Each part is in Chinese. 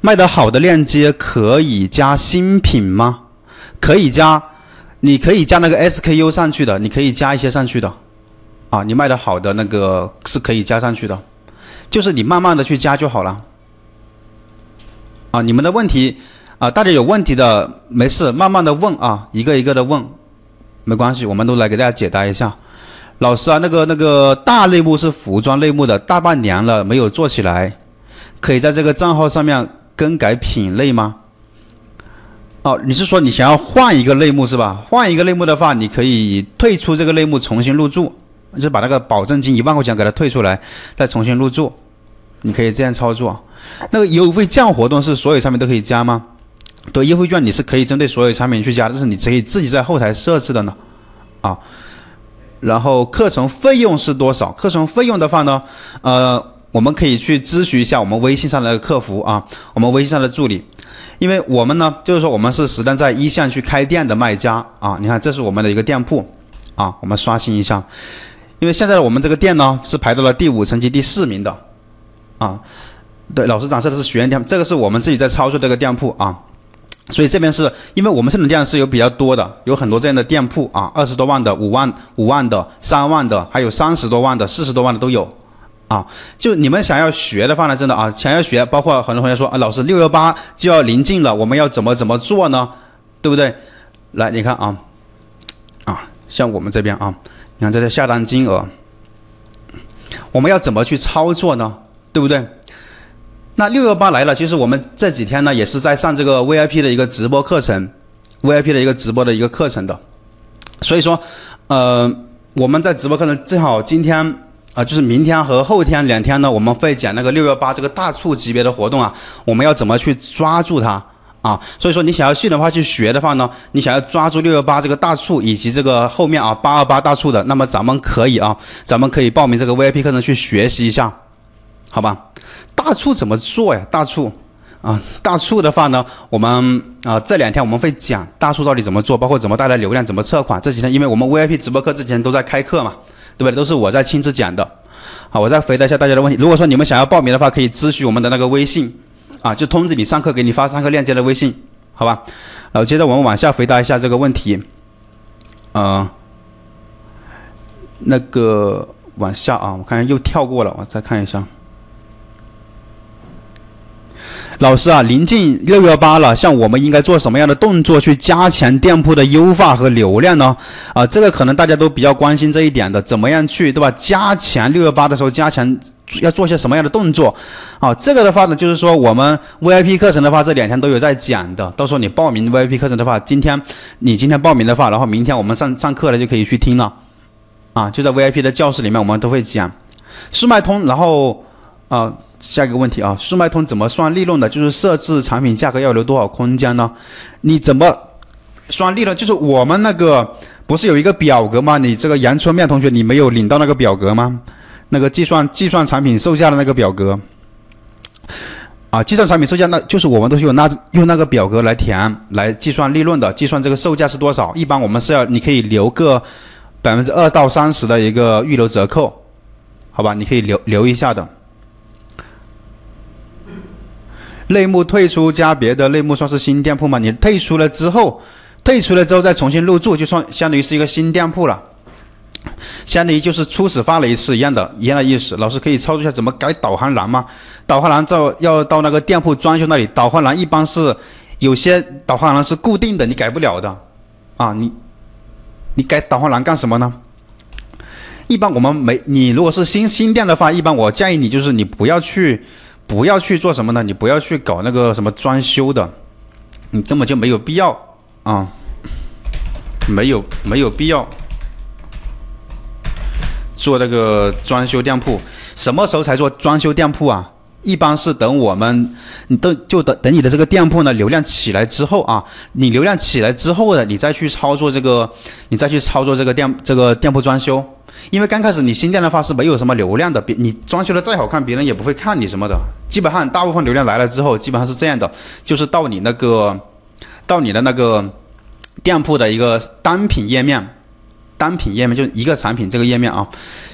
卖的好的链接可以加新品吗？可以加，你可以加那个 SKU 上去的，你可以加一些上去的，啊，你卖的好的那个是可以加上去的，就是你慢慢的去加就好了。啊，你们的问题啊，大家有问题的没事，慢慢的问啊，一个一个的问，没关系，我们都来给大家解答一下。老师啊，那个那个大类目是服装类目的，大半年了没有做起来，可以在这个账号上面更改品类吗？哦，你是说你想要换一个类目是吧？换一个类目的话，你可以退出这个类目，重新入驻，就是把那个保证金一万块钱给它退出来，再重新入驻，你可以这样操作。那个优惠券活动是所有产品都可以加吗？对，优惠券你是可以针对所有产品去加，但是你可以自己在后台设置的呢，啊。然后课程费用是多少？课程费用的话呢，呃，我们可以去咨询一下我们微信上的客服啊，我们微信上的助理，因为我们呢，就是说我们是实单在一线去开店的卖家啊。你看，这是我们的一个店铺啊，我们刷新一下，因为现在我们这个店呢是排到了第五层级第四名的啊。对，老师展示的是学员店，这个是我们自己在操作这个店铺啊。所以这边是因为我们这种店是有比较多的，有很多这样的店铺啊，二十多万的、五万、五万的、三万的，还有三十多万的、四十多万的都有，啊，就你们想要学的话呢，真的啊，想要学，包括很多同学说啊，老师六幺八就要临近了，我们要怎么怎么做呢？对不对？来，你看啊，啊，像我们这边啊，你看这些下单金额，我们要怎么去操作呢？对不对？那六幺八来了，其实我们这几天呢也是在上这个 VIP 的一个直播课程，VIP 的一个直播的一个课程的，所以说，呃，我们在直播课程正好今天啊，就是明天和后天两天呢，我们会讲那个六幺八这个大促级别的活动啊，我们要怎么去抓住它啊？所以说你想要系统化去学的话呢，你想要抓住六幺八这个大促以及这个后面啊八二八大促的，那么咱们可以啊，咱们可以报名这个 VIP 课程去学习一下，好吧？大促怎么做呀？大促，啊，大促的话呢，我们啊这两天我们会讲大促到底怎么做，包括怎么带来流量，怎么测款。这几天因为我们 VIP 直播课之前都在开课嘛，对不对？都是我在亲自讲的。好，我再回答一下大家的问题。如果说你们想要报名的话，可以咨询我们的那个微信，啊，就通知你上课给你发上课链接的微信，好吧？然后接着我们往下回答一下这个问题，啊，那个往下啊，我看又跳过了，我再看一下。老师啊，临近六幺八了，像我们应该做什么样的动作去加强店铺的优化和流量呢？啊，这个可能大家都比较关心这一点的，怎么样去对吧？加强六幺八的时候，加强要做些什么样的动作？啊，这个的话呢，就是说我们 VIP 课程的话，这两天都有在讲的。到时候你报名 VIP 课程的话，今天你今天报名的话，然后明天我们上上课了就可以去听了。啊，就在 VIP 的教室里面，我们都会讲速卖通，然后啊。下一个问题啊，速卖通怎么算利润的？就是设置产品价格要留多少空间呢？你怎么算利润？就是我们那个不是有一个表格吗？你这个阳春面同学，你没有领到那个表格吗？那个计算计算产品售价的那个表格啊，计算产品售价，那就是我们都是用那用那个表格来填来计算利润的，计算这个售价是多少？一般我们是要你可以留个百分之二到三十的一个预留折扣，好吧？你可以留留一下的。类目退出加别的类目算是新店铺吗？你退出了之后，退出了之后再重新入驻，就算相当于是一个新店铺了，相当于就是初始发了一次一样的一样的意思。老师可以操作一下怎么改导航栏吗？导航栏到要到那个店铺装修那里，导航栏一般是有些导航栏是固定的，你改不了的啊。你你改导航栏干什么呢？一般我们没你如果是新新店的话，一般我建议你就是你不要去。不要去做什么呢？你不要去搞那个什么装修的，你根本就没有必要啊，没有没有必要做那个装修店铺。什么时候才做装修店铺啊？一般是等我们，你等就等等你的这个店铺呢流量起来之后啊，你流量起来之后呢，你再去操作这个，你再去操作这个店这个店铺装修。因为刚开始你新店的话是没有什么流量的，别你装修的再好看，别人也不会看你什么的。基本上大部分流量来了之后，基本上是这样的，就是到你那个，到你的那个店铺的一个单品页面，单品页面就一个产品这个页面啊，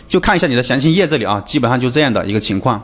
就看一下你的详情页这里啊，基本上就这样的一个情况。